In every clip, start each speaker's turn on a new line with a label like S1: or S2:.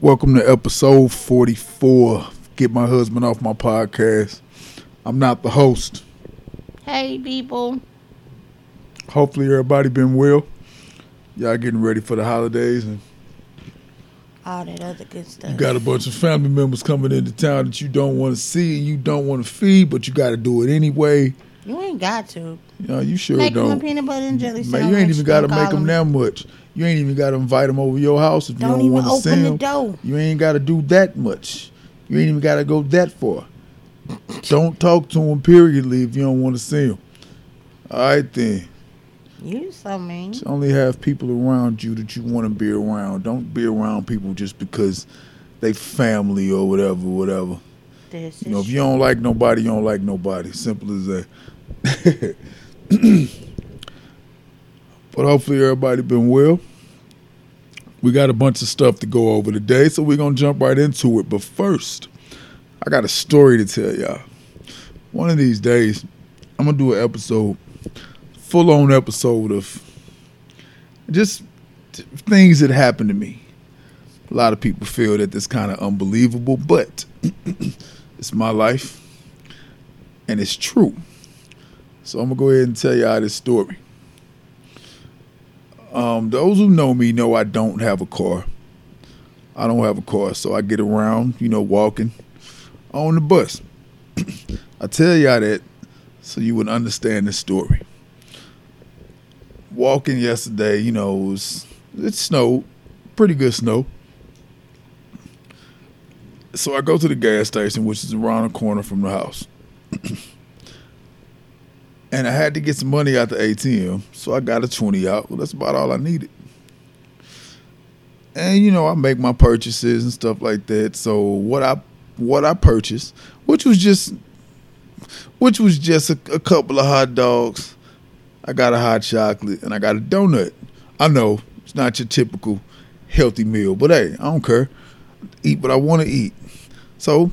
S1: Welcome to episode 44. Get my husband off my podcast. I'm not the host.
S2: Hey, people.
S1: Hopefully everybody been well. Y'all getting ready for the holidays and
S2: All that other good stuff.
S1: you got a bunch of family members coming into town that you don't want to see and you don't want to feed, but you got to do it anyway.
S2: You ain't got to.
S1: You know, you sure
S2: Make them a
S1: don't.
S2: peanut butter and jelly
S1: Man, you ain't even got to make
S2: call
S1: them that much. You ain't even got to invite them over your house if you
S2: Don't
S1: don't
S2: even
S1: want to see
S2: open the
S1: them.
S2: door.
S1: You ain't got to do that much. You ain't even got to go that far. don't talk to them periodly if you don't want to see them. All right then.
S2: You so mean.
S1: Just only have people around you that you want to be around. Don't be around people just because they family or whatever, whatever.
S2: This
S1: You know, if you don't like nobody, you don't like nobody. Simple as that. but hopefully everybody been well. We got a bunch of stuff to go over today, so we're gonna jump right into it. But first, I got a story to tell y'all. One of these days, I'm gonna do an episode, full on episode of just things that happened to me. A lot of people feel that that's kind of unbelievable, but it's my life and it's true. So I'm gonna go ahead and tell y'all this story. Um, those who know me know I don't have a car. I don't have a car, so I get around, you know, walking on the bus. I tell y'all that so you would understand the story. Walking yesterday, you know, it, was, it snowed, pretty good snow. So I go to the gas station, which is around the corner from the house. and I had to get some money out the ATM, so I got a 20 out. Well, that's about all I needed. And you know, I make my purchases and stuff like that. So what I what I purchased, which was just which was just a, a couple of hot dogs. I got a hot chocolate and I got a donut. I know it's not your typical healthy meal, but hey, I don't care. Eat what I want to eat. So,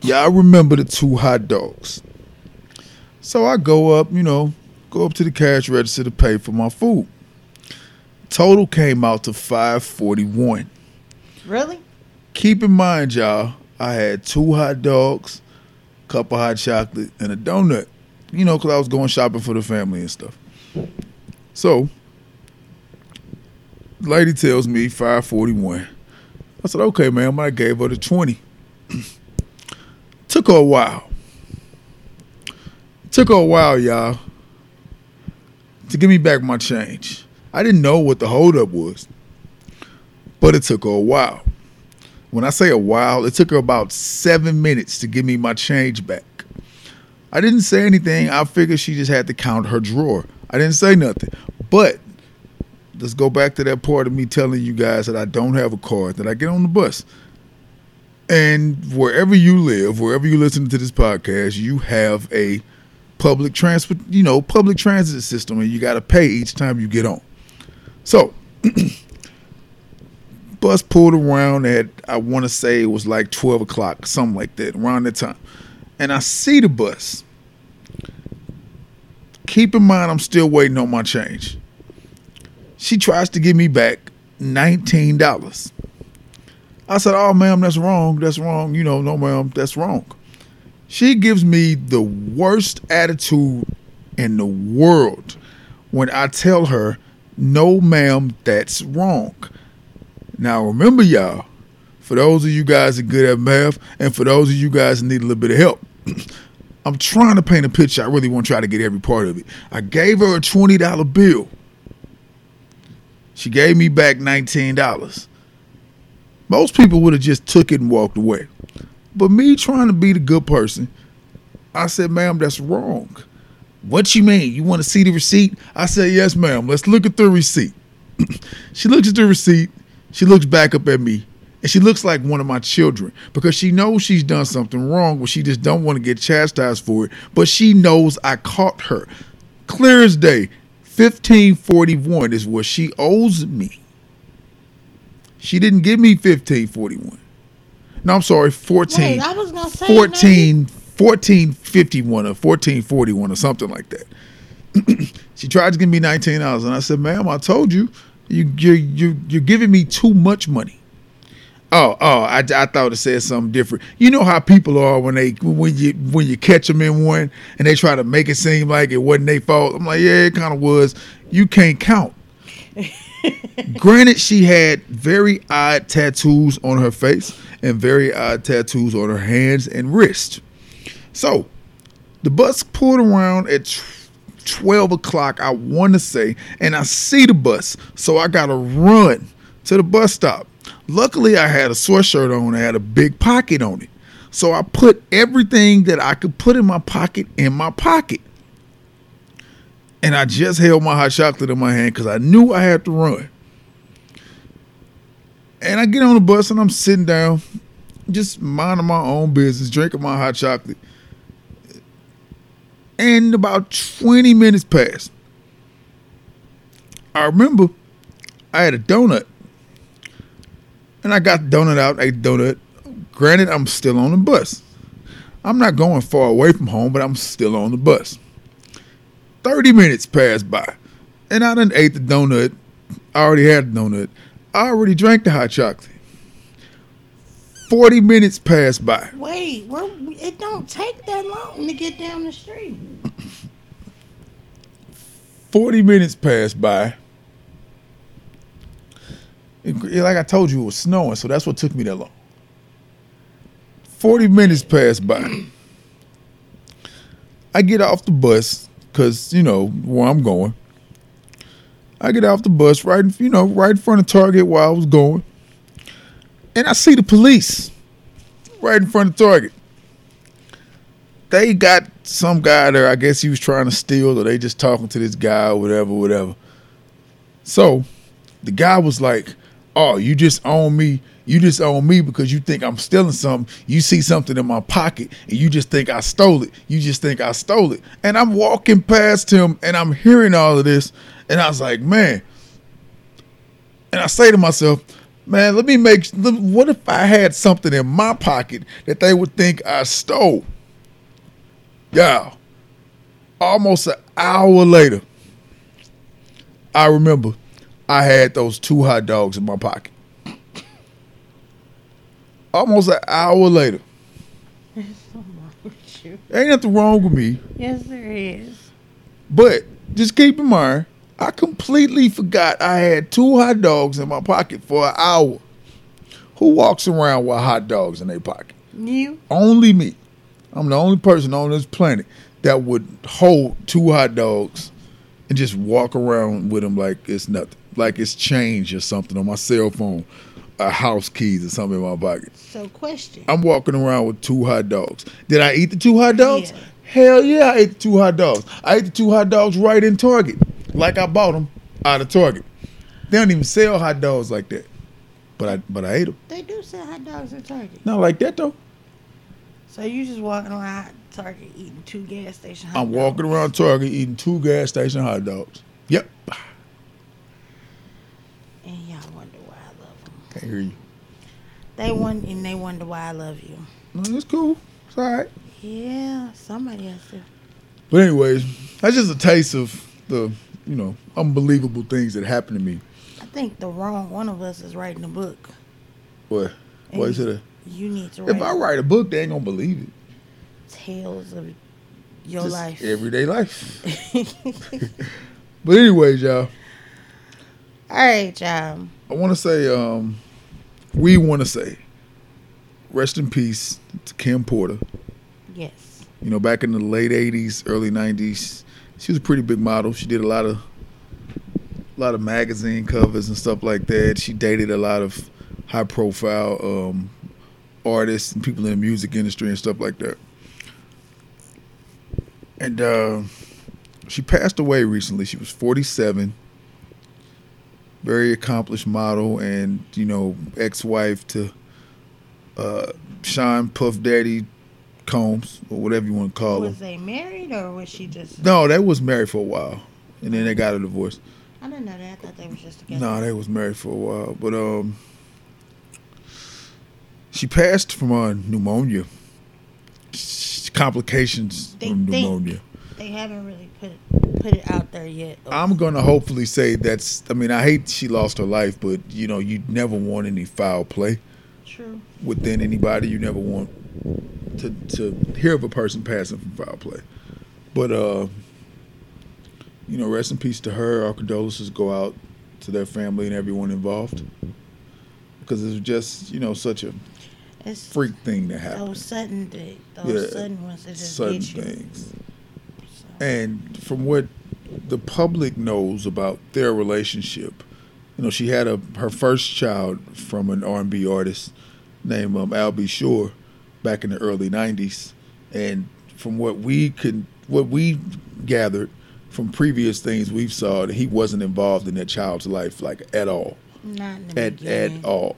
S1: y'all remember the two hot dogs. So I go up, you know, go up to the cash register to pay for my food. Total came out to 541.
S2: really.
S1: Keep in mind, y'all, I had two hot dogs, cup of hot chocolate, and a donut. You know, because I was going shopping for the family and stuff. So, lady tells me 541. I said, okay, ma'am. I gave her the 20. Took her a while. Took a while, y'all, to give me back my change. I didn't know what the holdup was, but it took a while. When I say a while, it took her about seven minutes to give me my change back. I didn't say anything. I figured she just had to count her drawer. I didn't say nothing. But let's go back to that part of me telling you guys that I don't have a car, that I get on the bus. And wherever you live, wherever you listen to this podcast, you have a public transport, you know, public transit system, and you got to pay each time you get on. So, bus pulled around at I want to say it was like twelve o'clock, something like that, around that time, and I see the bus. Keep in mind, I'm still waiting on my change. She tries to give me back nineteen dollars. I said, "Oh, ma'am, that's wrong. That's wrong. You know, no, ma'am, that's wrong." She gives me the worst attitude in the world when I tell her, "No, ma'am, that's wrong." Now, remember, y'all, for those of you guys that are good at math, and for those of you guys that need a little bit of help, I'm trying to paint a picture. I really want to try to get every part of it. I gave her a twenty dollar bill. She gave me back nineteen dollars. Most people would have just took it and walked away. But me trying to be the good person, I said, ma'am, that's wrong. What you mean? You want to see the receipt? I said, yes, ma'am. Let's look at the receipt. she looks at the receipt. She looks back up at me. And she looks like one of my children because she knows she's done something wrong, but she just don't want to get chastised for it. But she knows I caught her. Clear as day, 1541 is what she owes me. She didn't give me 1541. No, I'm sorry, 14.
S2: Wait, I was gonna say
S1: 14, 1451 or 1441 or something like that. she tried to give me nineteen dollars, and I said, "Ma'am, I told you, you you you you're giving me too much money. Oh, oh, I, I thought it said something different. You know how people are when they when you when you catch them in one and they try to make it seem like it wasn't their fault. I'm like, yeah, it kind of was. You can't count. Granted, she had very odd tattoos on her face and very odd tattoos on her hands and wrist. So, the bus pulled around at 12 o'clock, I want to say, and I see the bus. So, I got to run to the bus stop. Luckily, I had a sweatshirt on, I had a big pocket on it. So, I put everything that I could put in my pocket in my pocket. And I just held my hot chocolate in my hand because I knew I had to run. And I get on the bus and I'm sitting down, just minding my own business, drinking my hot chocolate. And about 20 minutes passed. I remember I had a donut. And I got the donut out, the donut. Granted, I'm still on the bus. I'm not going far away from home, but I'm still on the bus. 30 minutes passed by. And I done ate the donut. I already had the donut. I already drank the hot chocolate. 40 minutes passed by.
S2: Wait, well, it don't take that long to get down the street.
S1: 40 minutes passed by. Like I told you, it was snowing, so that's what took me that long. 40 minutes passed by. I get off the bus because, you know, where I'm going. I get off the bus right, you know, right in front of Target where I was going. And I see the police right in front of Target. They got some guy there. I guess he was trying to steal, or they just talking to this guy, or whatever, whatever. So the guy was like, "Oh, you just own me. You just own me because you think I'm stealing something. You see something in my pocket, and you just think I stole it. You just think I stole it." And I'm walking past him, and I'm hearing all of this, and I was like, "Man." And I say to myself, man, let me make, what if I had something in my pocket that they would think I stole? Yeah. Almost an hour later, I remember I had those two hot dogs in my pocket. Almost an hour later.
S2: There's something wrong with you.
S1: Ain't nothing wrong with me.
S2: Yes, there is.
S1: But just keep in mind, I completely forgot I had two hot dogs in my pocket for an hour. Who walks around with hot dogs in their pocket?
S2: You?
S1: Only me. I'm the only person on this planet that would hold two hot dogs and just walk around with them like it's nothing, like it's change or something on my cell phone, a house keys or something in my pocket.
S2: So, question.
S1: I'm walking around with two hot dogs. Did I eat the two hot dogs?
S2: Yeah.
S1: Hell yeah, I ate the two hot dogs. I ate the two hot dogs right in Target, like I bought them out of Target. They don't even sell hot dogs like that, but I but I ate them.
S2: They do sell hot dogs in Target.
S1: Not like that though.
S2: So, you just walking around Target eating two gas station hot
S1: I'm
S2: dogs.
S1: walking around Target eating two gas station hot dogs. Yep.
S2: And y'all wonder why I love them.
S1: Can't hear you.
S2: They won, and they wonder why I love you.
S1: No, it's cool. It's all right.
S2: Yeah, somebody has to.
S1: But anyways, that's just a taste of the you know unbelievable things that happened to me.
S2: I think the wrong one of us is writing a book.
S1: What? What is it? A,
S2: You need to write
S1: if I write a book, they ain't gonna believe it.
S2: Tales of your
S1: Just
S2: life.
S1: everyday life. But anyways, y'all,
S2: All right, y'all.
S1: I want to say, um, we want to say, rest in peace to Kim Porter.
S2: Yes.
S1: You know, back in the late '80s, early '90s, she was a pretty big model. She did a lot of, a lot of magazine covers and stuff like that. She dated a lot of high-profile um, artists and people in the music industry and stuff like that. And uh, she passed away recently. She was 47. Very accomplished model, and you know, ex-wife to uh, Sean Puff Daddy Combs or whatever you want to call him.
S2: Was they married or was she just?
S1: No, they was married for a while, and then they got a divorce.
S2: I didn't know that. I thought they were just together.
S1: No, they was married for a while, but um, she passed from uh, pneumonia. Complications
S2: They
S1: from pneumonia.
S2: They haven't really put it, put it out there yet.
S1: I'm gonna hopefully say that's. I mean, I hate she lost her life, but you know, you never want any foul play.
S2: True.
S1: within anybody. You never want to to hear of a person passing from foul play. But uh, you know, rest in peace to her. Our condolences go out to their family and everyone involved because it was just you know such a
S2: It's
S1: freak thing to happen.
S2: those sudden things, those
S1: Yeah.
S2: sudden ones that just
S1: Sudden
S2: get you.
S1: things.
S2: So,
S1: And from what the public knows about their relationship, you know, she had a her first child from an R and B artist named um, Al B. Sure back in the early '90s, and from what we could, what we gathered from previous things we've saw, that he wasn't involved in that child's life like at all,
S2: not in the
S1: at
S2: beginning.
S1: at all.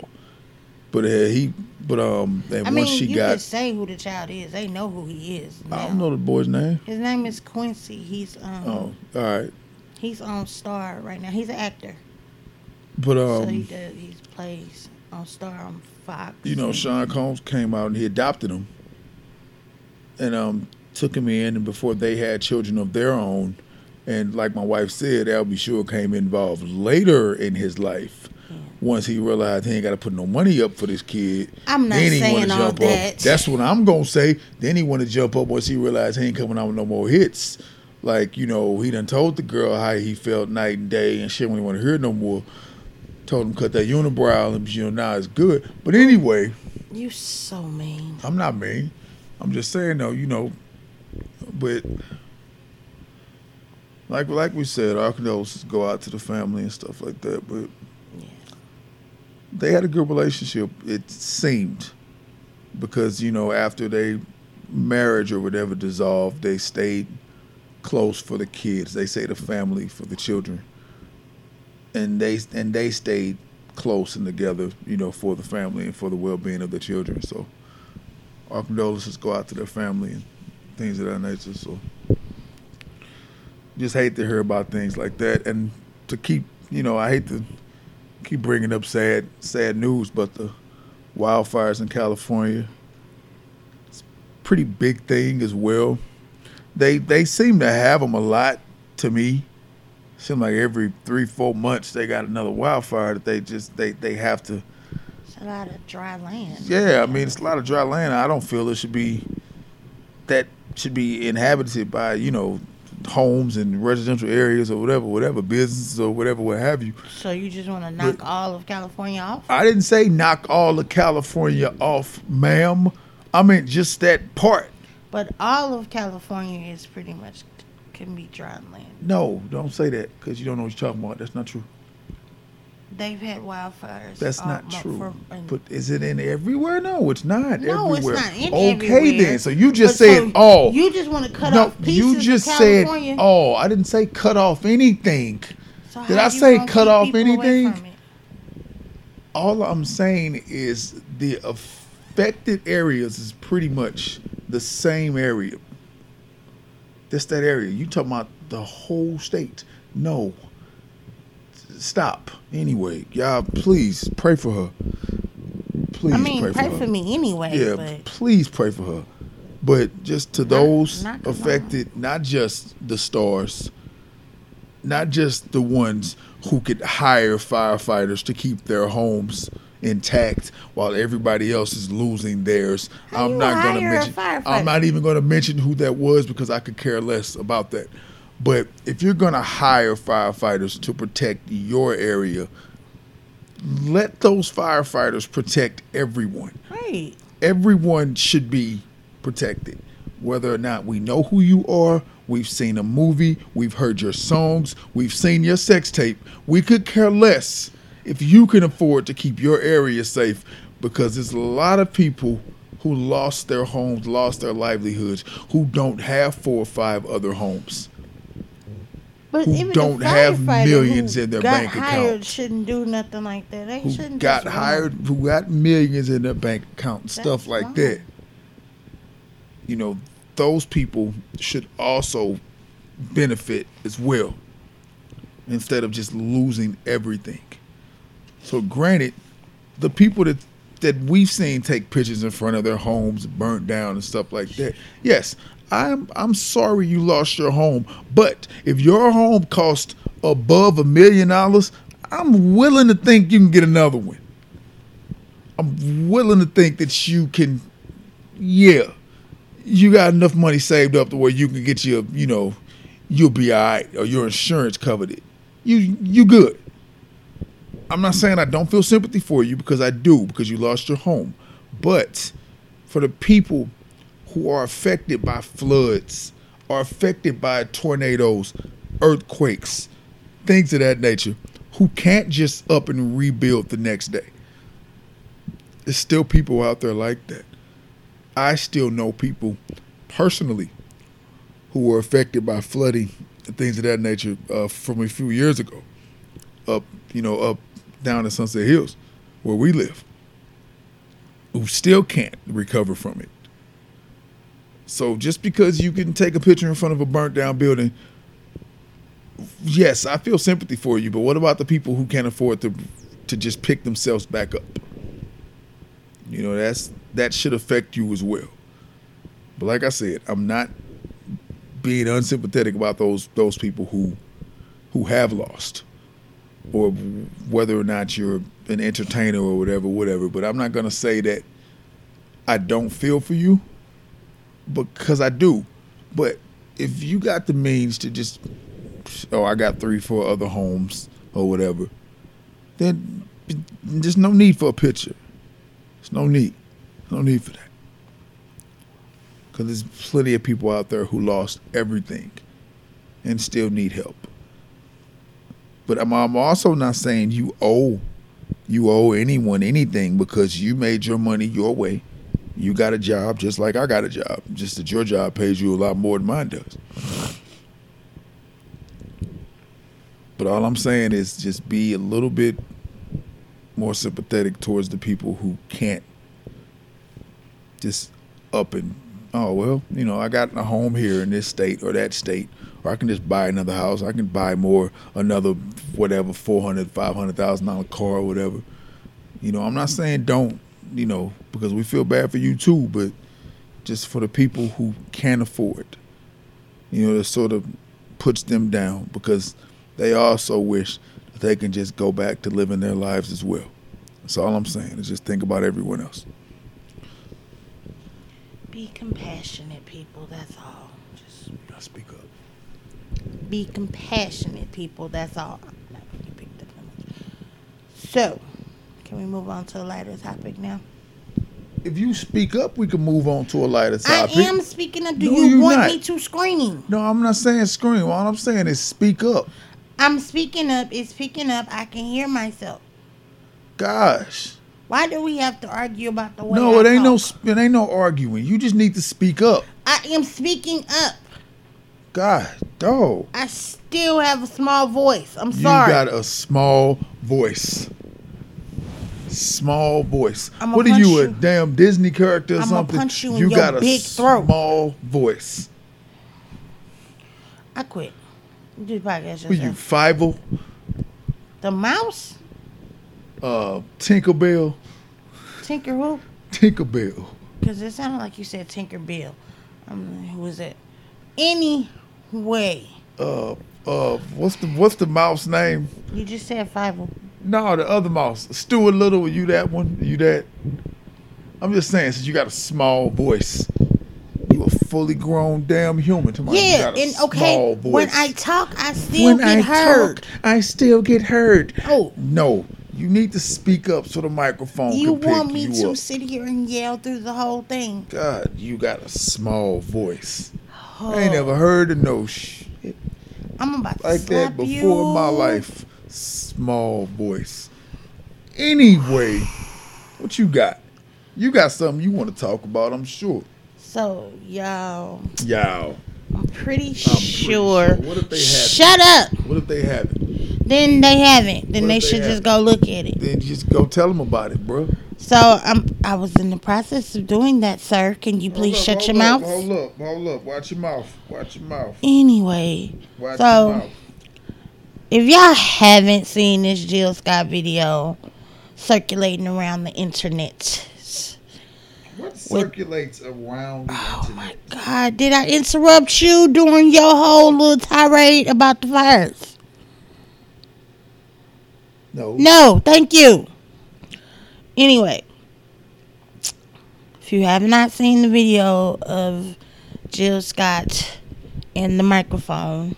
S1: But uh, he, but um, and
S2: I mean,
S1: once she
S2: you
S1: got,
S2: could say who the child is. They know who he is. Now.
S1: I don't know the boy's name.
S2: His name is Quincy. He's um
S1: Oh, all right.
S2: he's on Star right now. He's an actor.
S1: But um, so
S2: he does he plays on Star on Fox.
S1: you know, Sean Combs came out and he adopted him, and um, took him in. And before they had children of their own, and like my wife said, Al B. Sure came involved later in his life. Once he realized he ain't got to put no money up for this kid,
S2: I'm not
S1: then he
S2: saying all
S1: jump
S2: that.
S1: up. That's what I'm gonna say. Then he want to jump up once he realized he ain't coming out with no more hits. Like you know, he done told the girl how he felt night and day and shit when he want to hear no more. Told him cut that unibrow and you know now it's good. But anyway,
S2: You so mean.
S1: I'm not mean. I'm just saying though, you know, but like like we said, our condolences go out to the family and stuff like that. But. They had a good relationship. It seemed because you know after they marriage or whatever dissolved, they stayed close for the kids. They say the family for the children, and they and they stayed close and together. You know, for the family and for the well being of the children. So our condolences go out to their family and things of that nature. So just hate to hear about things like that, and to keep you know I hate to keep bringing up sad sad news, but the wildfires in California, it's a pretty big thing as well. They they seem to have them a lot to me. Seem like every three four months they got another wildfire that they just they they have to.
S2: It's a lot of dry land.
S1: Yeah, I mean it's a lot of dry land. I don't feel it should be that should be inhabited by you know homes and residential areas or whatever, whatever businesses or whatever, what have you.
S2: So you just want to knock all of California off?
S1: I didn't say knock all of California off, ma'am. I meant just that part.
S2: But all of California is pretty much can be dry land.
S1: No, don't say that because you don't know what you're talking about. That's not true.
S2: They've had wildfires.
S1: That's
S2: all
S1: not true.
S2: for-
S1: But is it in everywhere? No, it's not
S2: no,
S1: everywhere.
S2: it's not in
S1: okay,
S2: everywhere.
S1: then. So you just
S2: But
S1: said
S2: so
S1: all.
S2: You just want to cut
S1: no,
S2: off pieces
S1: you just
S2: of
S1: said all. I didn't say cut off anything.
S2: So
S1: Did I say cut off anything? All I'm saying is the affected areas is pretty much the same area. That's that area. You talking about the whole state? No. Stop. Anyway, y'all, please pray for her. Please
S2: I mean,
S1: pray,
S2: pray,
S1: for,
S2: for, me anyway.
S1: Yeah,
S2: but
S1: please pray for her. But just to those
S2: not
S1: affected, not just the stars, not just the ones who could hire firefighters to keep their homes intact while everybody else is losing theirs.
S2: How
S1: I'm not going to mention. I'm not even going to mention who that was because I could care less about that. But if you're going to hire firefighters to protect your area, let those firefighters protect everyone
S2: right.
S1: everyone should be protected. Whether or not we know who you are, we've seen a movie, we've heard your songs, we've seen your sex tape. We could care less if you can afford to keep your area safe because there's a lot of people who lost their homes, lost their livelihoods, who don't have four or five other homes.
S2: But
S1: who
S2: even
S1: don't have millions in their
S2: got
S1: bank
S2: hired
S1: account.
S2: Shouldn't do nothing like that. They
S1: Who
S2: shouldn't
S1: got hired, who got millions in their bank account, and stuff like
S2: wrong.
S1: that. You know, those people should also benefit as well instead of just losing everything. So granted, the people that that we've seen take pictures in front of their homes burnt down and stuff like that. Yes, I'm I'm sorry you lost your home, but if your home cost above a million dollars, I'm willing to think you can get another one. I'm willing to think that you can, yeah, you got enough money saved up to where you can get your, you know, you'll be all right or your insurance covered it. You you good. I'm not saying I don't feel sympathy for you because I do because you lost your home, but for the people who are affected by floods, are affected by tornadoes, earthquakes, things of that nature, who can't just up and rebuild the next day. There's still people out there like that. I still know people personally who were affected by flooding and things of that nature uh, from a few years ago, up you know up down in Sunset Hills, where we live, who still can't recover from it. So just because you can take a picture in front of a burnt down building, yes, I feel sympathy for you. But what about the people who can't afford to to just pick themselves back up? You know, that's that should affect you as well. But like I said, I'm not being unsympathetic about those those people who who have lost or whether or not you're an entertainer or whatever whatever but I'm not going to say that I don't feel for you because I do but if you got the means to just oh I got 3 4 other homes or whatever then there's no need for a picture there's no need no need for that because there's plenty of people out there who lost everything and still need help. But I'm also not saying you owe you owe anyone anything because you made your money your way. You got a job just like I got a job. Just that your job pays you a lot more than mine does. But all I'm saying is just be a little bit more sympathetic towards the people who can't just up and oh well, you know, I got a home here in this state or that state, or I can just buy another house. I can buy more, another whatever, four hundred, five hundred thousand dollar car or whatever. You know, I'm not saying don't, you know, because we feel bad for you too, but just for the people who can't afford, you know, it sort of puts them down because they also wish that they can just go back to living their lives as well. That's all I'm saying. Is just think about everyone else.
S2: Be compassionate, people. That's all. Just
S1: speak up.
S2: be compassionate, people. That's all. You picked up on it. So, can we move on to a lighter topic now?
S1: If you speak up, we can move on to a lighter topic.
S2: I am speaking up. Do
S1: No,
S2: you want
S1: not.
S2: me to scream?
S1: No, I'm not saying scream. All I'm saying is speak up.
S2: I'm speaking up. It's speaking up. I can hear myself.
S1: Gosh.
S2: Why do we have to argue about the way?
S1: No,
S2: I
S1: it ain't no
S2: talk?
S1: sp- it ain't no arguing. You just need to speak up.
S2: I am speaking up.
S1: God, dog.
S2: I still have a small voice. I'm
S1: You
S2: sorry.
S1: You got a small voice. Small voice.
S2: I'ma
S1: what are you,
S2: punch
S1: a damn Disney character or
S2: I'ma
S1: something?
S2: punch you in
S1: you got a
S2: big throat.
S1: small voice.
S2: I quit. Do the podcast
S1: Who you. Fievel?
S2: The mouse,
S1: Uh, Tinkerbell?
S2: Tinker who?
S1: Tinkerbell.
S2: Because it sounded like you said Tinker Bill. Um, who was it? Anyway,
S1: Uh, uh, what's the what's the mouse name?
S2: you just said five.
S1: No, the other mouse. Stuart Little, you that one? You that? I'm just saying, since you got a small voice, you a fully grown damn human. Tomorrow, you
S2: Yeah,
S1: got a
S2: and okay,
S1: voice.
S2: when I talk, I still
S1: When
S2: get
S1: I
S2: heard.
S1: talk, I still get heard.
S2: Oh.
S1: no, you need to speak up so the microphone
S2: you want me
S1: you
S2: to
S1: up.
S2: sit here and yell through the whole thing?
S1: God, you got a small voice.
S2: Oh,
S1: I ain't never heard of no shit
S2: I'm about to
S1: like that before in my life. Small voice. Anyway, what you got? You got something you want to talk about, I'm sure.
S2: So, y'all,
S1: Y'all.
S2: I'm pretty
S1: pretty
S2: sure.
S1: sure. What if they have
S2: Shut up.
S1: What if they haven't?
S2: Then they haven't. Then they
S1: they
S2: should just
S1: haven't?
S2: go look at it.
S1: Then just go tell them about it, bro.
S2: So I'm. I was in the process of doing that, sir. Can you please shut your mouth?
S1: Hold up, hold up. Watch your mouth. Watch your mouth.
S2: Anyway,
S1: Watch
S2: So-
S1: your mouth.
S2: If y'all haven't seen this Jill Scott video circulating around the internet,
S1: What circulates around the
S2: oh
S1: internet?
S2: my God, did I interrupt you during your whole little tirade about the fires?
S1: No.
S2: No, thank you. Anyway, If you have not seen the video of Jill Scott and the microphone,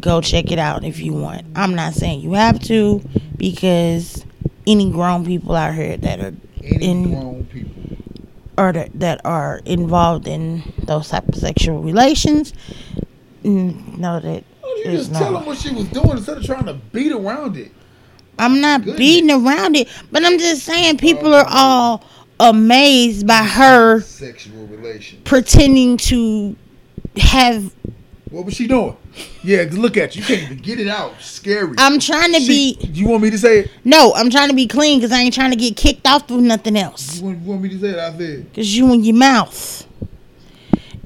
S2: go check it out if you want. I'm not saying you have to because any grown people out here that are
S1: Any
S2: in
S1: grown people.
S2: or that, that are involved in those type of sexual relations know that
S1: don't you just tell
S2: no.
S1: them what she was doing instead of trying to beat around it?
S2: I'm not
S1: Goodness.
S2: beating around it, but I'm just saying oh, people are all amazed by her
S1: Sexual relation.
S2: pretending to have.
S1: What was she doing? Yeah, look at you. You can't even get it out. Scary.
S2: I'm trying to
S1: She-
S2: be
S1: You want me to say it?
S2: no. I'm trying to be clean because I ain't trying to get kicked off with nothing else.
S1: You want, you want me to say it? I said.
S2: Cause you and your mouth.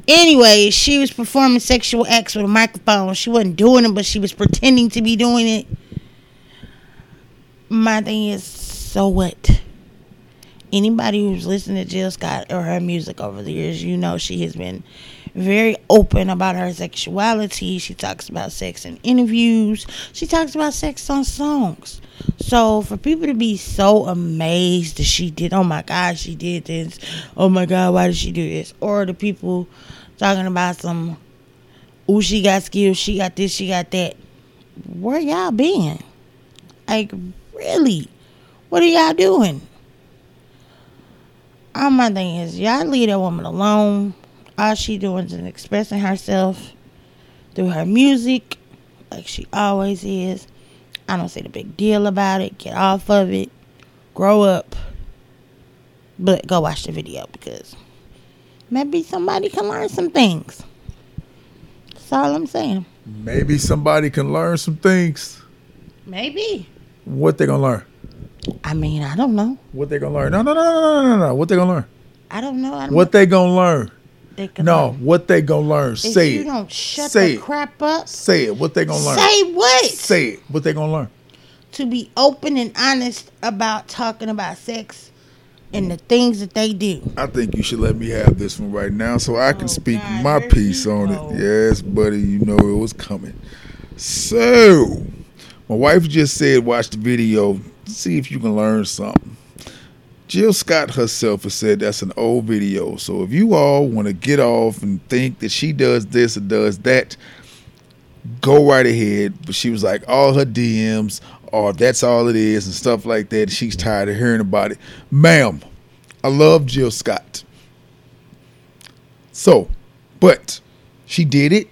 S2: Anyway, she was performing sexual acts with a microphone. She wasn't doing it, but she was pretending to be doing it. My thing is, so what? Anybody who's listened to Jill Scott or her music over the years, you know she has been very open about her sexuality. She talks about sex in interviews. She talks about sex on songs. So for people to be so amazed that she did, oh my God, she did this. Oh my God, why did she do this? Or the people talking about some, oh, she got skills, she got this, she got that. Where y'all been? Like, really? What are y'all doing? All my thing is, y'all leave that woman alone. All she doing is expressing herself through her music, like she always is. I don't see the big deal about it. Get off of it. Grow up. But go watch the video because maybe somebody can learn some things. That's all I'm saying.
S1: Maybe somebody can learn some things.
S2: Maybe.
S1: What they gonna learn?
S2: I mean, I don't know.
S1: What they gonna learn? No, no, no, no, no, no, no. What they gonna learn?
S2: I don't know. I don't
S1: What they gonna learn?
S2: They can
S1: No,
S2: learn.
S1: what they gonna learn?
S2: If
S1: Say
S2: you
S1: it.
S2: don't shut
S1: Say
S2: the
S1: it.
S2: crap up,
S1: Say it. What they gonna learn?
S2: say what?
S1: Say it. What they gonna learn?
S2: to be open and honest about talking about sex and the things that they do.
S1: I think you should let me have this one right now so I can
S2: Oh,
S1: speak
S2: God,
S1: my piece on
S2: go.
S1: it. Yes, buddy, you know it was coming. So, my wife just said, watch the video, see if you can learn something. Jill Scott herself has said that's an old video. So, if you all want to get off and think that she does this or does that, go right ahead. But she was like, all her DMs are that's all it is and stuff like that. She's tired of hearing about it. Ma'am, I love Jill Scott. So, but she did it.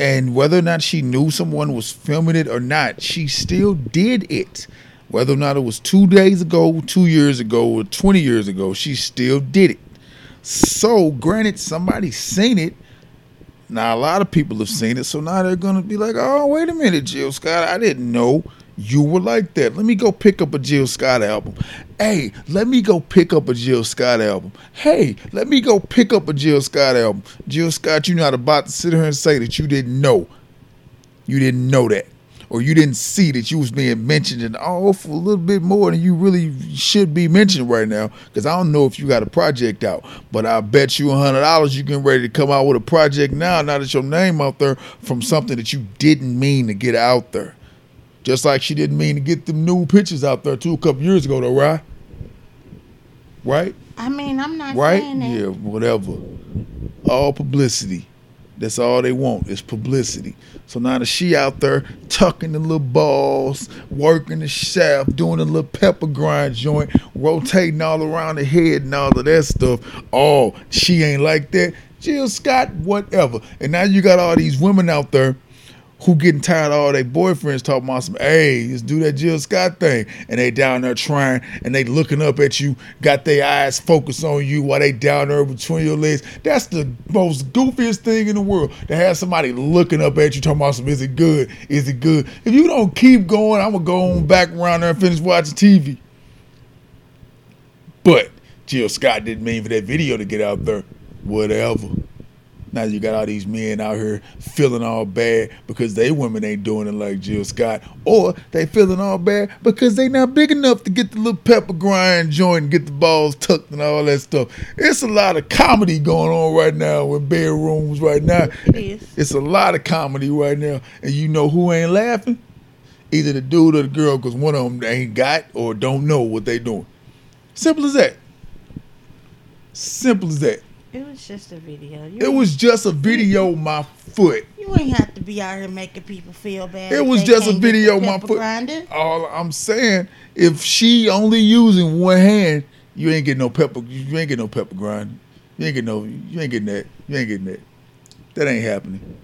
S1: And whether or not she knew someone was filming it or not, she still did it. Whether or not it was two days ago, two years ago, or 20 years ago, she still did it. So, granted, somebody's seen it. Now, a lot of people have seen it. So now they're going to be like, oh, wait a minute, Jill Scott. I didn't know you were like that. Let me go pick up a Jill Scott album. Hey, let me go pick up a Jill Scott album. Hey, let me go pick up a Jill Scott album. Jill Scott, you're not about to sit here and say that you didn't know. You didn't know that. Or you didn't see that you was being mentioned and oh for a little bit more than you really should be mentioned right now. Because I don't know if you got a project out, but I bet you a hundred dollars you getting ready to come out with a project now. Now that your name out there from something that you didn't mean to get out there. Just like she didn't mean to get them new pictures out there too a couple years ago, though, right? Right?
S2: I mean, I'm not
S1: Right?
S2: saying that.
S1: Yeah, whatever. All publicity. That's all they want is publicity. So now that she out there tucking the little balls, working the shaft, doing a little pepper grind joint, rotating all around the head and all of that stuff. Oh, she ain't like that. Jill Scott, whatever. And now you got all these women out there who getting tired of all their boyfriends talking about some, hey, let's do that Jill Scott thing. And they down there trying and they looking up at you, got their eyes focused on you while they down there between your legs. That's the most goofiest thing in the world. To have somebody looking up at you talking about some, is it good? Is it good? If you don't keep going, I'm gonna go on back around there and finish watching TV. But Jill Scott didn't mean for that video to get out there. Whatever. Now you got all these men out here feeling all bad because they women ain't doing it like Jill Scott, or they feeling all bad because they not big enough to get the little pepper grind joint and get the balls tucked and all that stuff. It's a lot of comedy going on right now in bedrooms right now.
S2: It is.
S1: It's a lot of comedy right now, and you know who ain't laughing? Either the dude or the girl, because one of them ain't got or don't know what they doing. Simple as that. Simple as that.
S2: It was just a video. You
S1: It was just a video my foot.
S2: You ain't have to be out here making people feel bad.
S1: It was just a
S2: can't get the
S1: video my foot.
S2: grinder.
S1: All I'm saying, if she only using one hand, you ain't getting no pepper. You ain't getting no pepper grind. You ain't getting no. You ain't getting that. You ain't getting that. That ain't happening.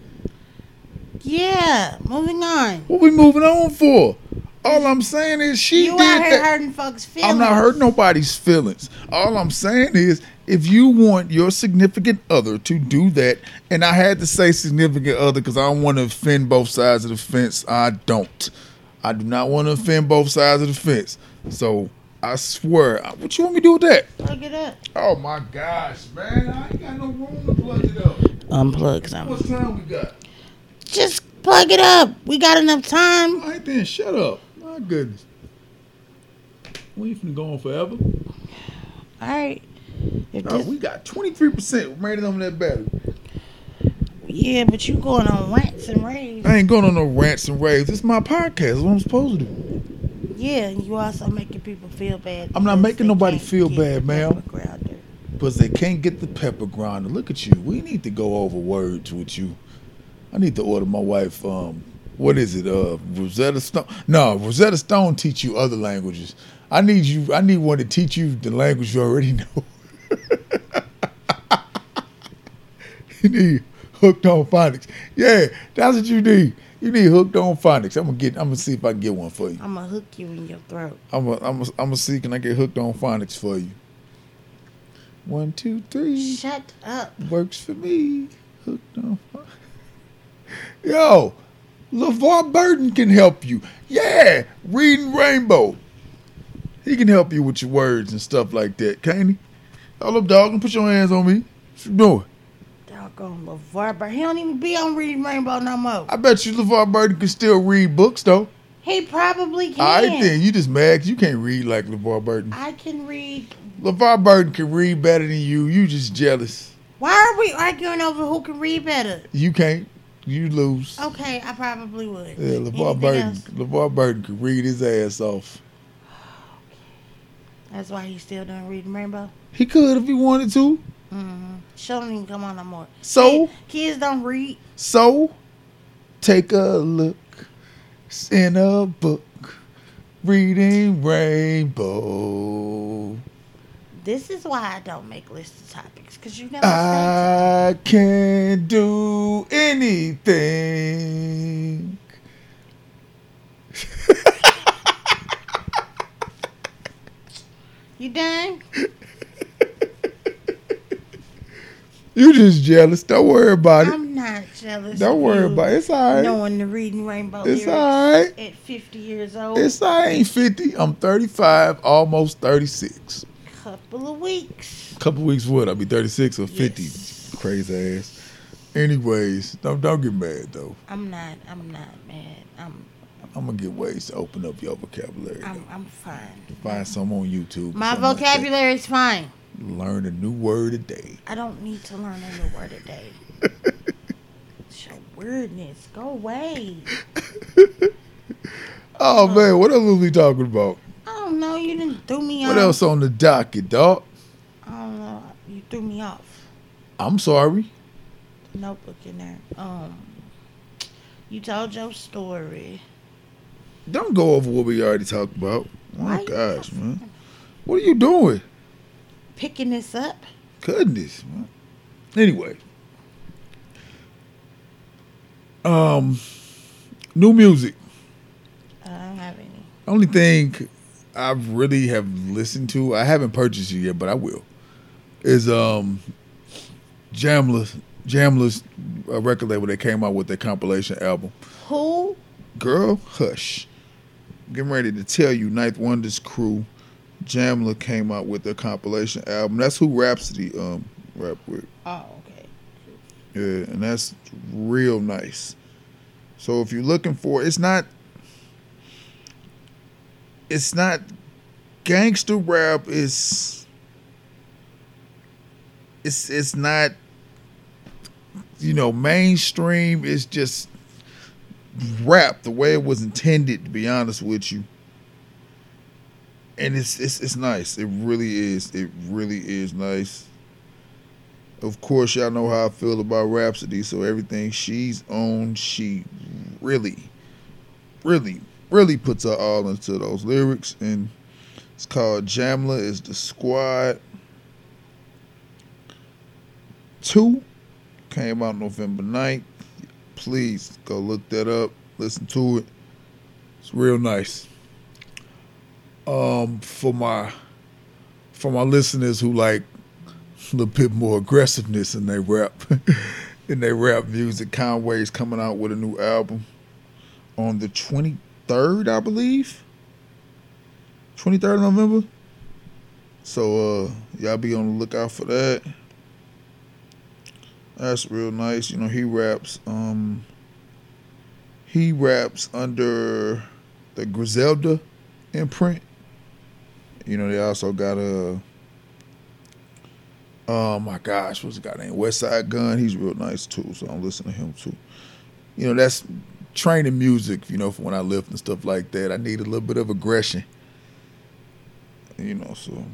S2: Yeah, moving on.
S1: What we moving on for? All I'm saying is she
S2: you
S1: did
S2: out here
S1: that.
S2: hurting folks' feelings.
S1: I'm not hurting nobody's feelings. All I'm saying is, if you want your significant other to do that, and I had to say significant other because I don't want to offend both sides of the fence. I don't. I do not want to offend both sides of the fence. So I swear, uh, what you want me to do with that?
S2: Plug it up.
S1: Oh my gosh, man! I ain't got no room to plug it up.
S2: Unplug something.
S1: What
S2: something.
S1: time we got?
S2: Just plug it up. We got enough time.
S1: All right then, shut up. My goodness. We ain't finna go on forever.
S2: All right. If
S1: Oh, we got 23% remaining on that battery.
S2: yeah, but you going on rants and raves.
S1: I ain't going on no rants and raves. It's my podcast. That's what I'm supposed to do.
S2: Yeah, and you also making people feel bad.
S1: I'm not making nobody feel bad, ma'am. Because they can't get the pepper grinder. Look at you. We need to go over words with you. I need to order my wife, um, what is it? Uh, Rosetta Stone? No, Rosetta Stone teach you other languages. I need you. I need one to teach you the language you already know. You need hooked on phonics. Yeah, that's what you need. You need hooked on phonics. I'm gonna get. I'm gonna see if I can get one for you.
S2: I'm gonna hook you in your throat.
S1: I'm gonna. I'm gonna. I'm gonna see can I get hooked on phonics for you. One, two, three.
S2: Shut up.
S1: Works for me. Hooked on. phonics. Yo, LeVar Burton can help you. Yeah, reading Rainbow. He can help you with your words and stuff like that, can't he? Hold up, dog, and put your hands on me. What you doing?
S2: Doggone LeVar Burton. He don't even be on Reading Rainbow no more.
S1: I bet you LeVar Burton can still read books, though.
S2: He probably can.
S1: Right, then. You just mad 'cause you can't read like LeVar Burton.
S2: I can read.
S1: LeVar Burton can read better than you. You just jealous.
S2: Why are we arguing over who can read better?
S1: You can't. You lose.
S2: Okay, I probably would.
S1: Yeah, LeVar
S2: Anything
S1: Burton.
S2: else?
S1: LeVar Burton can read his ass off.
S2: That's why he's still doing Reading Rainbow.
S1: He could if he wanted to.
S2: Mm-hmm. Show don't even come on no more.
S1: So?
S2: Kid- kids don't read.
S1: So, take a look in a book, reading Rainbow.
S2: This is why I don't make lists of topics because you never
S1: I can't do anything.
S2: You done?
S1: You just jealous. Don't worry about it.
S2: I'm not jealous.
S1: Don't worry about it. It's all right.
S2: Knowing the Reading Rainbow
S1: It's all right.
S2: at 50 years old.
S1: It's I ain't 50. I'm 35, almost 36.
S2: couple of weeks.
S1: Couple of weeks what? I'll be 36 or 50.
S2: Yes.
S1: Crazy ass. Anyways, don't don't get mad though.
S2: I'm not. I'm not mad. I'm.
S1: I'm gonna get ways to open up your vocabulary.
S2: I'm. I'm fine.
S1: Find some on YouTube.
S2: My
S1: something like
S2: vocabulary is fine.
S1: Learn a new word a day.
S2: I don't need to learn a new word a day. It's your weirdness. Go away.
S1: Oh man, what else was we talking about?
S2: I don't know. You didn't threw me
S1: What
S2: off.
S1: What else on the docket, dog?
S2: I don't know. You threw me off.
S1: I'm sorry.
S2: Notebook in there. Um. You told your story.
S1: Don't go over what we already talked about. Oh my gosh, man. What are you doing?
S2: Picking this up.
S1: Goodness, man. Anyway. Um new music.
S2: I don't have any.
S1: Only thing I really have listened to, I haven't purchased it yet, but I will. Is um Jamla Jamla's uh, record label that came out with their compilation album.
S2: Who?
S1: Girl, hush. Getting ready to tell you, Ninth Wonders crew, Jamla came out with their compilation album. That's who Rapsody um rap with.
S2: Oh, okay.
S1: Yeah, and that's real nice. So if you're looking for, it's not, it's not gangster rap. Is it's it's not, you know, mainstream. It's just rap the way it was intended. To be honest with you, and it's it's it's nice. It really is. It really is nice. of course, y'all know how I feel about Rapsody. So everything she's on, she really, really, really puts her all into those lyrics. And it's called Jamla is the Squad. Two came out November 9th. Please go look that up. Listen to it. It's real nice. Um, for my for my listeners who like a little bit more aggressiveness in their rap in their rap music, Conway's coming out with a new album on the twenty third, I believe. Twenty third of November. So uh y'all be on the lookout for that. That's real nice. You know, he raps um he raps under the Griselda imprint. You know, they also got a oh my gosh, what's the guy named Westside Gunn? He's real nice too, so I'm listening to him too. You know, that's training music, you know, for when I lift and stuff like that. I need a little bit of aggression. You know, so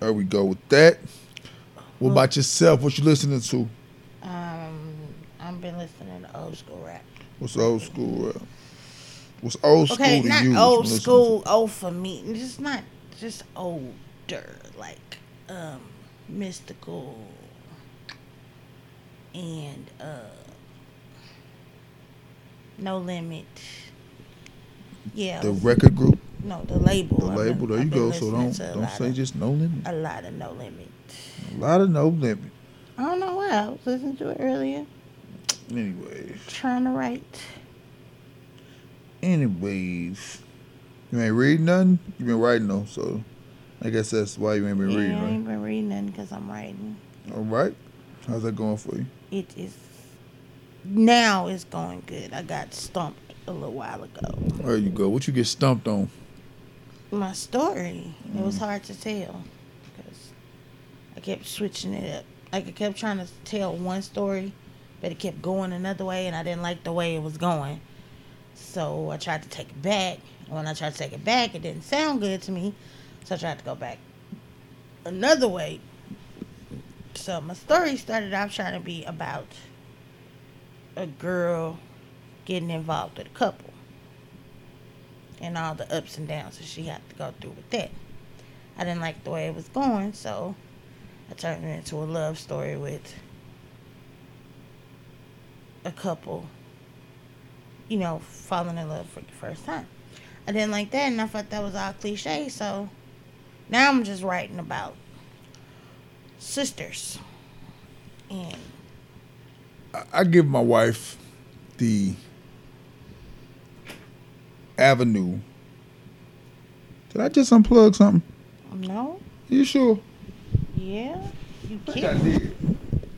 S1: there we go with that. What about yourself? What you listening to?
S2: I've been listening to old school rap.
S1: What's old school rap? What's old school
S2: Okay,
S1: to
S2: not
S1: you?
S2: Old school, old for me. Just not just older, like um Mystikal and uh no limit. Yeah.
S1: The record group,
S2: no, the label.
S1: the
S2: I've been-
S1: label. There you go. So don't don't say
S2: of-
S1: just no limit.
S2: a lot of no limit.
S1: A lot of no limit.
S2: I don't know why I was listening to it earlier,
S1: Anyways,
S2: trying to write.
S1: anyways, you ain't reading nothing. You been writing though, so I guess that's why you ain't been
S2: yeah,
S1: reading,
S2: I ain't been reading nothing because I'm writing.
S1: All right. How's that going for you?
S2: It is now it's going good. I got stumped a little while ago.
S1: There you go. What you get stumped on?
S2: My story it
S1: Mm.
S2: was hard to tell because I kept switching it up. Like I kept trying to tell one story, but it kept going another way, and I didn't like the way it was going. So I tried to take it back. When I tried to take it back, it didn't sound good to me, so I tried to go back another way. So my story started off trying to be about a girl getting involved with a couple and all the ups and downs that she had to go through with that. I didn't like the way it was going, so I turned it into a love story with a couple, you know, falling in love for the first time. I didn't like that, and I thought that was all cliche, so now I'm just writing about sisters. And
S1: I, give my wife the avenue. Did I just unplug something?
S2: no,
S1: You sure?
S2: yeah, you
S1: I think I
S2: kick,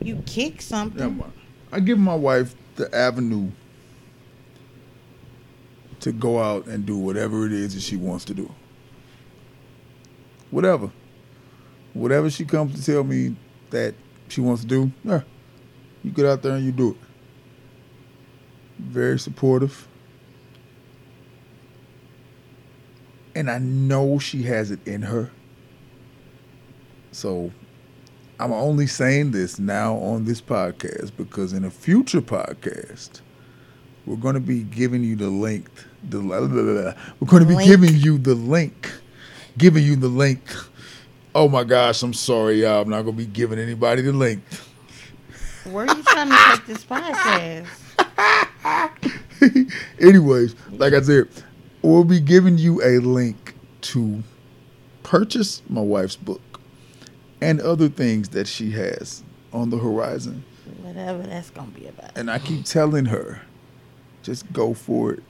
S2: you kick something.
S1: I give my wife the avenue to go out and do whatever it is that she wants to do. Whatever. Whatever she comes to tell me that she wants to do, yeah, you get out there and you do it. Very supportive. And I know she has it in her. So I'm only saying this now on this podcast because in a future podcast, we're going to be giving you the link. The we're going to be
S2: Link.
S1: giving you the link, giving you the link. Oh my gosh, I'm sorry, y'all. I'm not going to be giving anybody the link.
S2: Where are you trying to take this podcast?
S1: Anyways, like I said, we'll be giving you a link to purchase my wife's book and other things that she has on the horizon.
S2: Whatever that's gonna be about.
S1: And I keep telling her, just go for it.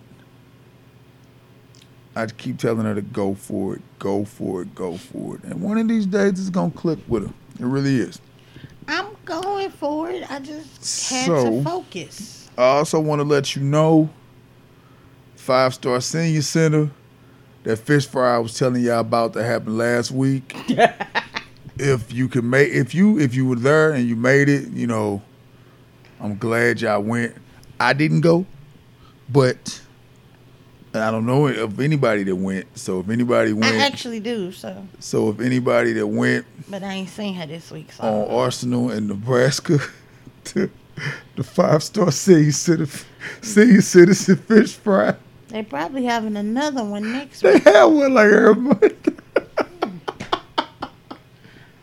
S1: I keep telling her to go for it, go for it, go for it. And one of these days it's gonna click with her. It really is.
S2: I'm going for it. I just had
S1: So-
S2: to focus.
S1: I also want to let you know, Five Star Senior Center, that fish fry I was telling y'all about that happened last week. if you can make, if you if you were there and you made it, you know, I'm glad y'all went. I didn't go, but I don't know of anybody that went. So if anybody went, I
S2: actually do. So,
S1: so if anybody that went
S2: but I ain't seen her this week. So
S1: on Arsenal and Nebraska to the five star senior citizen, senior citizen fish fry,
S2: they probably having another one next
S1: they
S2: week.
S1: have one like every month.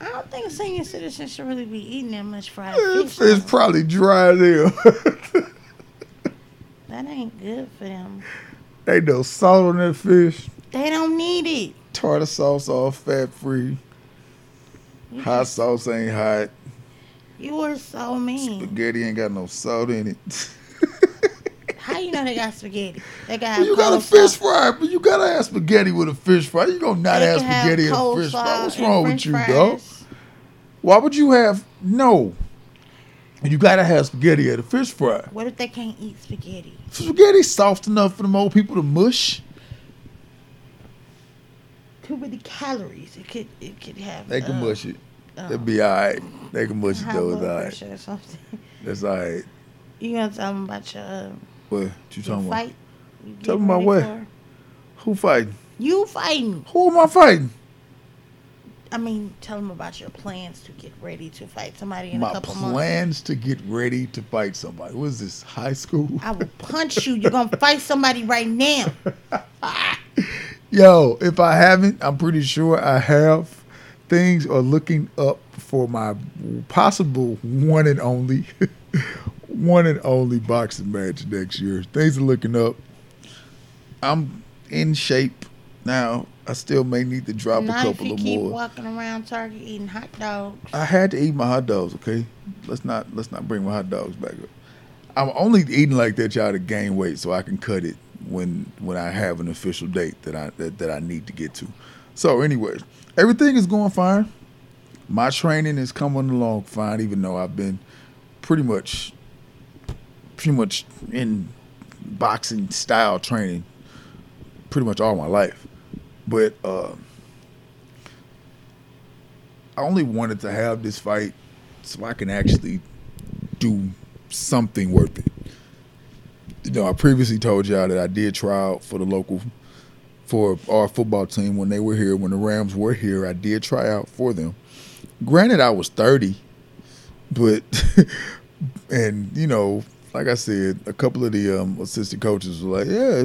S2: I don't think senior citizens should really be eating that much fried fish.
S1: fish
S2: though.
S1: probably dry there.
S2: that ain't good for them.
S1: Ain't no salt on that fish.
S2: They don't need it.
S1: Tartar sauce all fat free.
S2: You,
S1: Hot sauce ain't hot.
S2: you are so mean.
S1: Spaghetti ain't got no salt in it.
S2: How you know they got spaghetti? They got
S1: Well, you got a fish fry, but you gotta have spaghetti with a fish fry. You gonna not
S2: They
S1: have spaghetti and a fish fry? What's wrong with you, dog? Why would you have no? You gotta have spaghetti at a fish fry.
S2: What if they can't eat spaghetti?
S1: Spaghetti soft enough for them old people to mush.
S2: Too many calories. It could it could have.
S1: They can
S2: uh,
S1: mush it.
S2: uh,
S1: It'd be alright. They can mush it though. It's alright.
S2: pressure or something.
S1: That's alright.
S2: You gonna tell them about your, uh,
S1: What you
S2: your
S1: talking about?
S2: fight? You
S1: Tell them about what?
S2: for?
S1: Who fighting?
S2: You fighting?
S1: Who am I fighting?
S2: I mean, tell them about your plans to get ready to fight somebody in a
S1: My
S2: couple months.
S1: plans to get ready to fight somebody. What is this? High school?
S2: I will punch you. You're gonna fight somebody right now.
S1: Yo, if I haven't, I'm pretty sure I have. Things are looking up for my possible one and only, one and only boxing match next year. Things are looking up. I'm in shape now. I still may need to drop a
S2: Not if
S1: couple
S2: you
S1: of
S2: keep
S1: more.
S2: walking around Target eating hot dogs.
S1: I had to eat my hot dogs. Okay, let's not let's not bring my hot dogs back up. I'm only eating like that, y'all, to gain weight, so I can cut it when when I have an official date that I that, that I need to get to. So, anyways, everything is going fine. My training is coming along fine, even though I've been pretty much pretty much in boxing style training pretty much all my life. But uh, I only wanted to have this fight so I can actually do something worth it. You know, I previously told y'all that I did try out for the local for our football team when they were here, when the Rams were here. I did try out for them. Granted, I was 30, but and you know, like I said, a couple of the um, assistant coaches were like, "Yeah,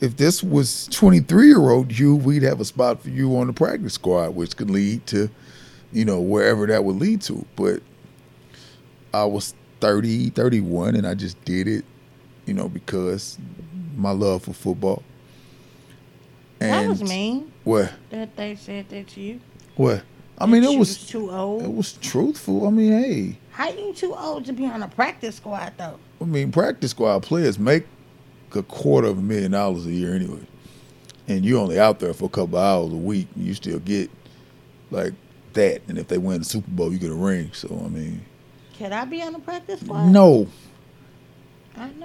S1: if this was 23 year old you, we'd have a spot for you on the practice squad, which could lead to, you know, wherever that would lead to." But I was 30, 31, and I just did it, you know, because my love for football.
S2: And that was mean.
S1: What?
S2: That they said that to you.
S1: What? I mean, it was
S2: too old.
S1: it was truthful. I mean, hey,
S2: How you too old to be on a practice squad though?
S1: I mean, practice squad players make a quarter of a million dollars a year anyway, and you're only out there for a couple of hours a week, and you still get like that. And if they win the Super Bowl, you get a ring. So I mean,
S2: Can I be on the practice squad?
S1: no.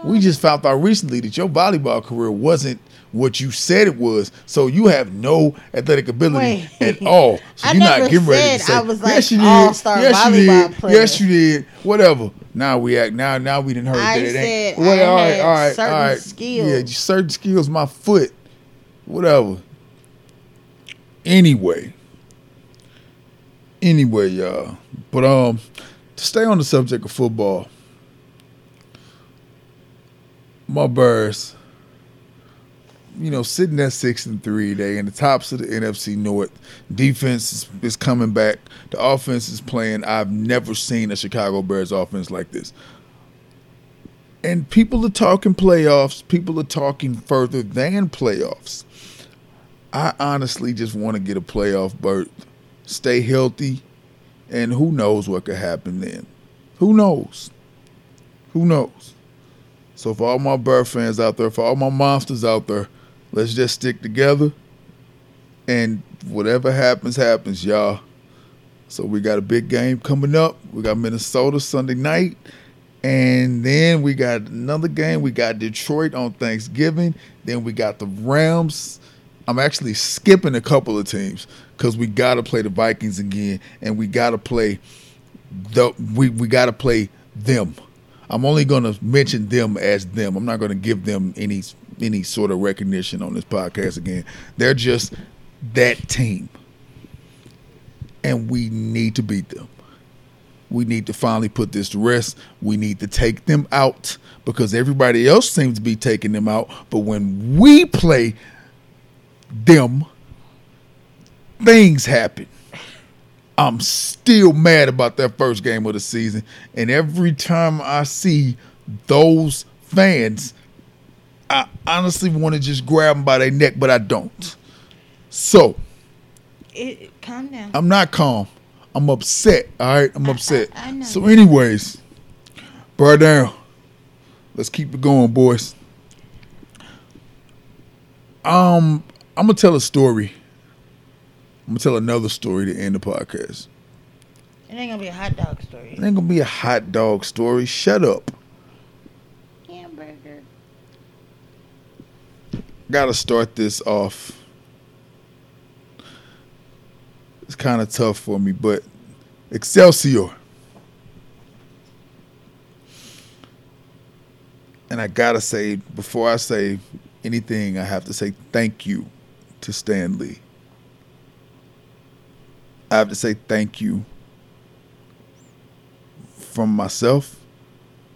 S1: We just found out recently that your volleyball career wasn't what you said it was. So you have no athletic ability
S2: Wait.
S1: at all. So
S2: I
S1: you're not getting ready to
S2: said
S1: say,
S2: I was like
S1: yes, you did.
S2: all-star
S1: yes, you
S2: volleyball
S1: did.
S2: player."
S1: Yes, you did. Whatever. Now we act. Now, now we didn't heard
S2: I
S1: that it ain't.
S2: I
S1: all right, all right,
S2: certain
S1: all right.
S2: skills.
S1: Yeah, certain skills. My foot. Whatever. Anyway. Anyway, y'all. But um, to stay on the subject of football, my Bears, you know, sitting at six and three, they in the tops of the NFC North. Defense is, is coming back. The offense is playing. I've never seen a Chicago Bears offense like this. And people are talking playoffs. People are talking further than playoffs. I honestly just want to get a playoff berth, stay healthy, and who knows what could happen then. Who knows? Who knows? So for all my Bear fans out there, for all my monsters out there, let's just stick together. And whatever happens, happens, y'all. So we got a big game coming up. We got Minnesota Sunday night. And then we got another game. We got Detroit on Thanksgiving. Then we got the Rams. I'm actually skipping a couple of teams because we got to play the Vikings again, and we got to play the we we got to play them. I'm only going to mention them as them. I'm not going to give them any any sort of recognition on this podcast again. They're just that team. And we need to beat them. We need to finally put this to rest. We need to take them out because everybody else seems to be taking them out. But when we play them, things happen. I'm still mad about that first game of the season. And every time I see those fans, I honestly want to just grab them by their neck, but I don't. So,
S2: It, calm down.
S1: I'm not calm. I'm upset. All right, I'm upset.
S2: I know.
S1: So, anyways, bro, down. Let's keep it going, boys. Um, I'm gonna tell a story. I'm gonna tell another story to end the podcast.
S2: It ain't gonna be a hot dog story.
S1: It ain't gonna be a hot dog story. Shut up.
S2: Hamburger.
S1: Gotta start this off. It's kind of tough for me, but Excelsior. And I gotta say, before I say anything, I have to say thank you to Stan Lee. I have to say thank you from myself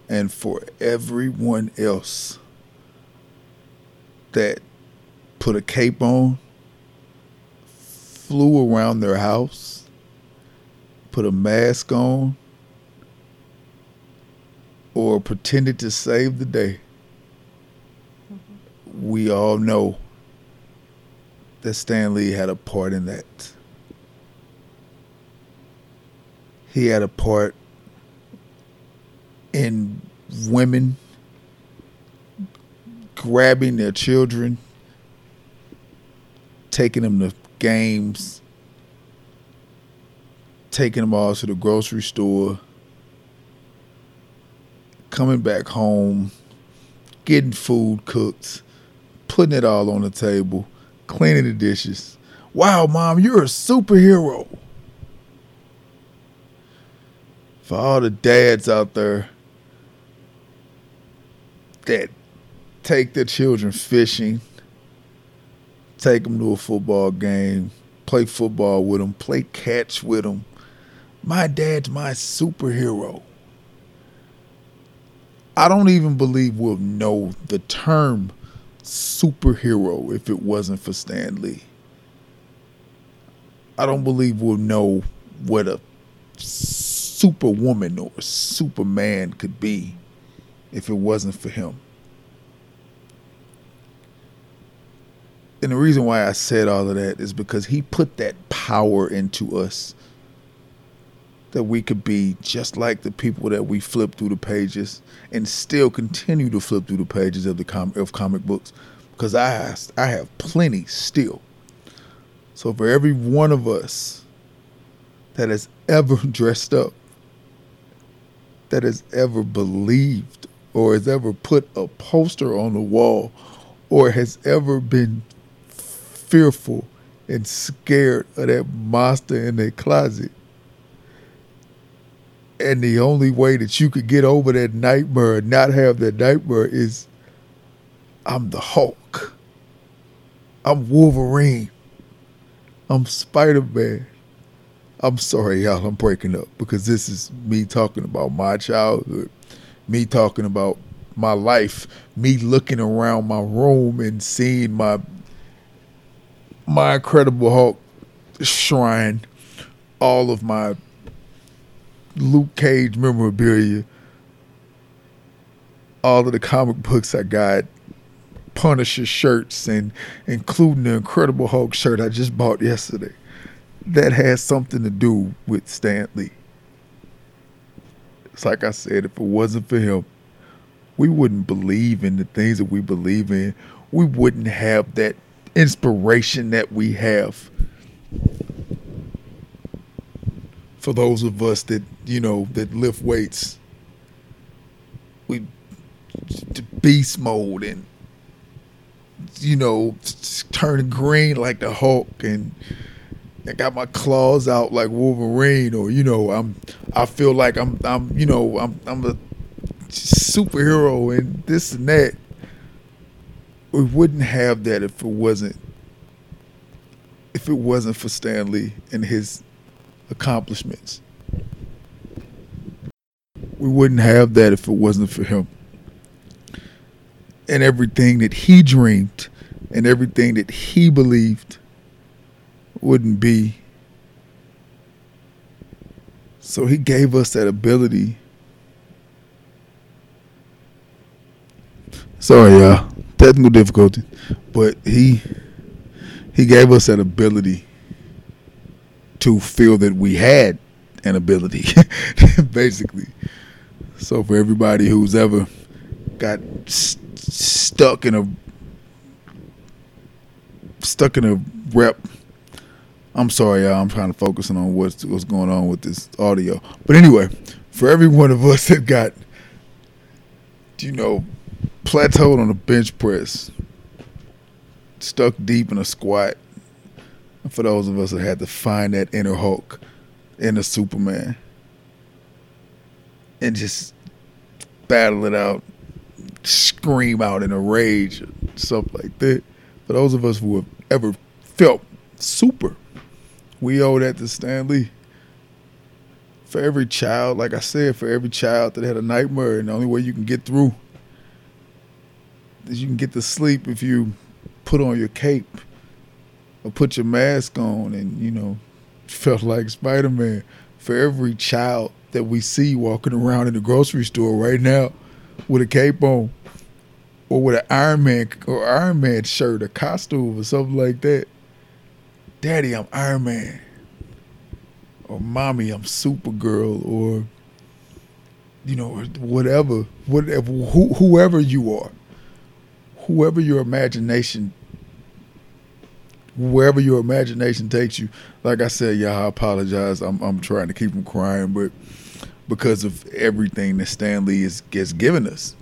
S1: and for everyone else that put a cape on, flew around their house, put a mask on, or pretended to save the day. Mm-hmm. We all know that Stan Lee had a part in that. He had a part in women grabbing their children, taking them to games, taking them all to the grocery store, coming back home, getting food cooked, putting it all on the table, cleaning the dishes. Wow, mom, you're a superhero. For all the dads out there that take their children fishing, take them to a football game, play football with them, play catch with them. My dad's my superhero. I don't even believe we'll know the term superhero if it wasn't for Stan Lee. I don't believe we'll know what a superwoman or superman could be if it wasn't for him. And the reason why I said all of that is because he put that power into us that we could be just like the people that we flip through the pages and still continue to flip through the pages of the com- of comic books because I I have plenty still. So for every one of us that has ever dressed up, that has ever believed or has ever put a poster on the wall or has ever been fearful and scared of that monster in their closet. And the only way that you could get over that nightmare and not have that nightmare is I'm the Hulk. I'm Wolverine. I'm Spider Man. I'm sorry, y'all, I'm breaking up because this is me talking about my childhood, me talking about my life, me looking around my room and seeing my my Incredible Hulk shrine, all of my Luke Cage memorabilia, all of the comic books I got, Punisher shirts, and including the Incredible Hulk shirt I just bought yesterday. That has something to do with Stan Lee. It's like I said, if it wasn't for him, we wouldn't believe in the things that we believe in. We wouldn't have that inspiration that we have. For those of us that, you know, that lift weights, we beast mode and you know, turn green like the Hulk and I got my claws out like Wolverine or you know, I'm I feel like I'm I'm you know, I'm I'm a superhero and this and that. we wouldn't have that if it wasn't if it wasn't for Stan Lee and his accomplishments. We wouldn't have that if it wasn't for him. And everything that he dreamed and everything that he believed wouldn't be. So he gave us that ability. Sorry, y'all. Technical difficulty. But he he gave us that ability to feel that we had an ability, basically. So for everybody who's ever got st- stuck in a stuck in a rep, I'm sorry, y'all. I'm trying to focus on what's what's going on with this audio. But anyway, for every one of us that got, do you know, plateaued on a bench press, stuck deep in a squat. For those of us that had to find that inner Hulk, inner Superman, and just battle it out, scream out in a rage, stuff like that. For those of us who have ever felt super, we owe that to Stan Lee. For every child, like I said, for every child that had a nightmare, and the only way you can get through is you can get to sleep if you put on your cape or put your mask on and, you know, felt like Spider Man. For every child that we see walking around in the grocery store right now with a cape on or with an Iron Man or Iron Man shirt, a costume or something like that. Daddy, I'm Iron Man. Or mommy, I'm Supergirl or you know, whatever, whatever, who, whoever you are, whoever your imagination wherever your imagination takes you. Like I said, y'all, I apologize. I'm I'm trying to keep from crying, but because of everything that Stan Lee is gets given us,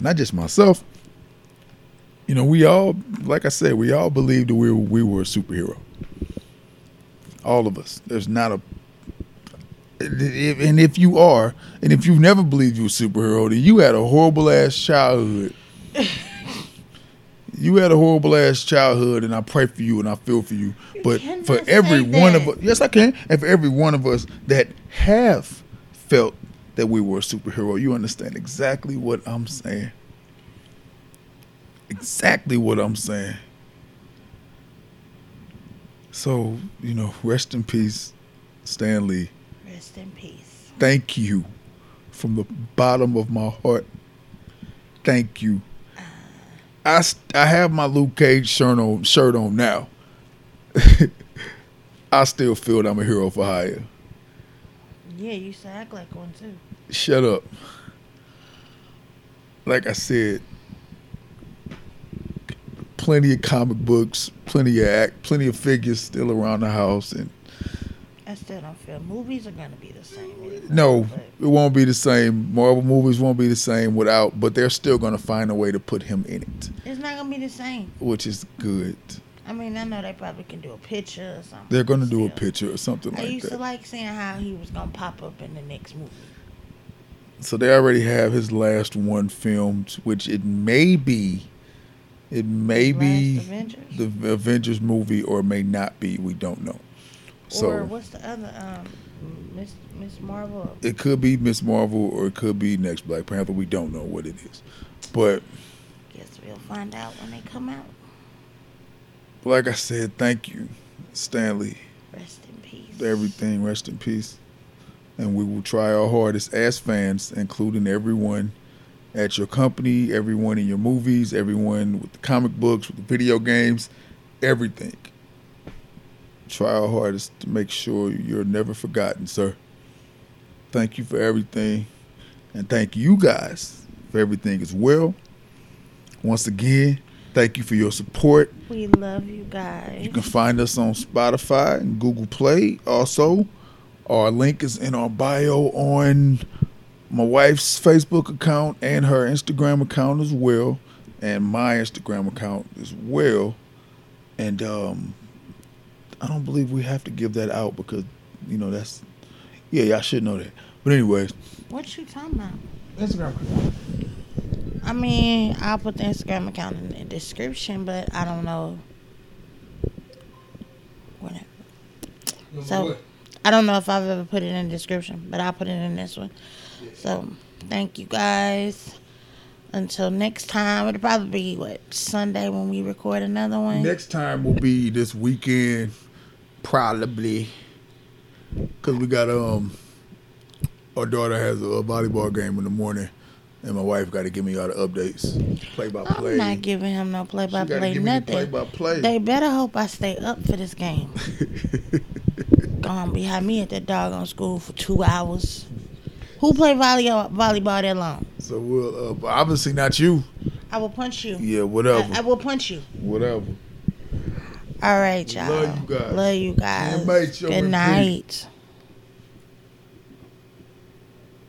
S1: not just myself. You know, we all, like I said, we all believed that we were, we were a superhero. All of us. There's not a and if you are, and if you've never believed you were a superhero, then you had a horrible ass childhood. you had a horrible ass childhood, and I pray for you and I feel for you. But
S2: cannot
S1: for every one of us, yes, I can. And for every one of us that have felt that we were a superhero, you understand exactly what I'm saying. Exactly what I'm saying. So, you know, rest in peace, Stan Lee.
S2: Rest in peace.
S1: Thank you from the bottom of my heart. Thank you. Uh. I, I have my Luke Cage shirt on, shirt on now. I still feel that I'm a hero for hire.
S2: Yeah, you used to act like one too.
S1: Shut up. Like I said, plenty of comic books, plenty of act, plenty of figures still around the house, and
S2: I still don't feel movies are gonna be the same.
S1: no, it won't be the same. Marvel movies won't be the same without, but they're still going to find a way to put him in it,
S2: it's not gonna be the same.
S1: which is good.
S2: I mean, I know they probably can do a picture or something.
S1: They're going to do a picture or something
S2: I
S1: like
S2: used to like seeing how he was gonna pop up in the next movie.
S1: so they already have his last one filmed, which it may be, it may be
S2: Avengers?
S1: the Avengers movie or it may not be. We don't know. So
S2: or what's the other um Miss Miss Marvel?
S1: it could be Miss Marvel or it could be next Black Panther. We don't know what it is, but
S2: Guess we'll find out when they come out.
S1: like I said, thank you, Stan Lee.
S2: Rest in peace.
S1: everything. Rest in peace. And we will try our hardest as fans, including everyone at your company, everyone in your movies, everyone with the comic books, with the video games, everything. Try our hardest to make sure you're never forgotten, sir. Thank you for everything. And thank you guys for everything as well. Once again, thank you for your support.
S2: We love you guys.
S1: You can find us on Spotify and Google Play. Also, our link is in our bio on my wife's Facebook account and her Instagram account as well, and my Instagram account as well. And um, I don't believe we have to give that out because you know that's yeah, y'all should know that. But anyways,
S2: What you talking about?
S1: Instagram.
S2: I mean, I'll put the Instagram account in the description, but I don't know. Whatever. So, I don't know if I've ever put it in the description, but I'll put it in this one. So, thank you guys. Until next time, it'll probably be what Sunday when we record another one.
S1: Next time will be this weekend, probably, because we got um, our daughter has a volleyball game in the morning, and my wife got to give me all the updates, play by play.
S2: I'm not giving him no play by play nothing.
S1: Play by play.
S2: They better hope I stay up for this game. Gonna behind me at that doggone school for two hours. Who play volleyball volleyball that long?
S1: So we'll uh, obviously not you.
S2: I will punch you.
S1: Yeah, whatever.
S2: I, I will punch you.
S1: Whatever.
S2: All right, y'all.
S1: Love you guys.
S2: Love you guys.
S1: Good night,
S2: Good night.